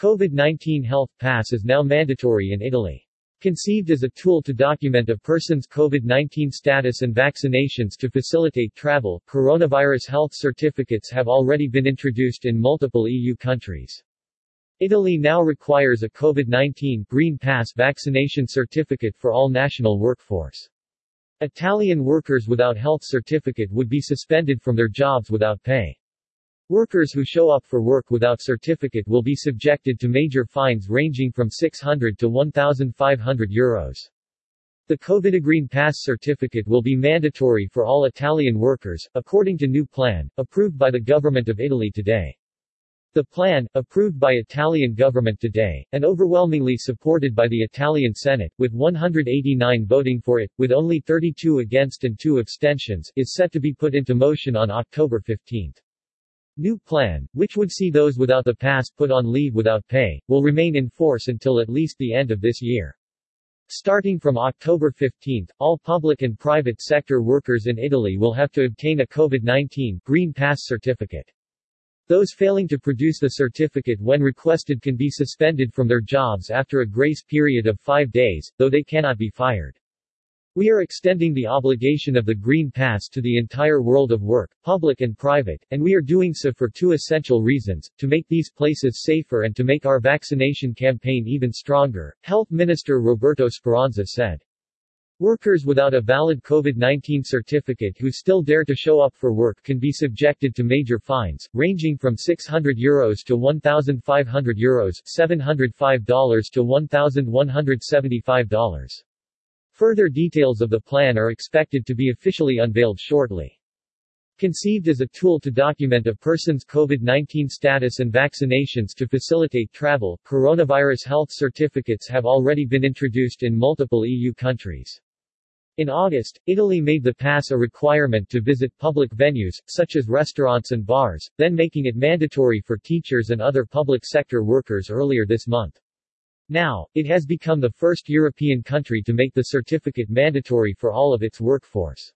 COVID-19 health pass is now mandatory in Italy. Conceived as a tool to document a person's COVID-19 status and vaccinations to facilitate travel, coronavirus health certificates have already been introduced in multiple EU countries. Italy now requires a COVID-19 Green Pass vaccination certificate for all national workforce. Italian workers without health certificate would be suspended from their jobs without pay. Workers who show up for work without certificate will be subjected to major fines ranging from 600 to 1,500 euros. The COVID Green Pass certificate will be mandatory for all Italian workers, according to new plan, approved by the government of Italy today. The plan, approved by Italian government today, and overwhelmingly supported by the Italian Senate, with 189 voting for it, with only 32 against and 2 abstentions, is set to be put into motion on October 15. New plan, which would see those without the pass put on leave without pay, will remain in force until at least the end of this year. Starting from October 15, all public and private sector workers in Italy will have to obtain a COVID-19 Green Pass certificate. Those failing to produce the certificate when requested can be suspended from their jobs after a grace period of five days, though they cannot be fired. We are extending the obligation of the Green Pass to the entire world of work, public and private, and we are doing so for two essential reasons, to make these places safer and to make our vaccination campaign even stronger, Health Minister Roberto Speranza said. Workers without a valid COVID-19 certificate who still dare to show up for work can be subjected to major fines, ranging from 600 euros to 1,500 euros $705 to $1,175. Further details of the plan are expected to be officially unveiled shortly. Conceived as a tool to document a person's COVID-19 status and vaccinations to facilitate travel, coronavirus health certificates have already been introduced in multiple EU countries. In August, Italy made the pass a requirement to visit public venues, such as restaurants and bars, then making it mandatory for teachers and other public sector workers earlier this month. Now, it has become the first European country to make the certificate mandatory for all of its workforce.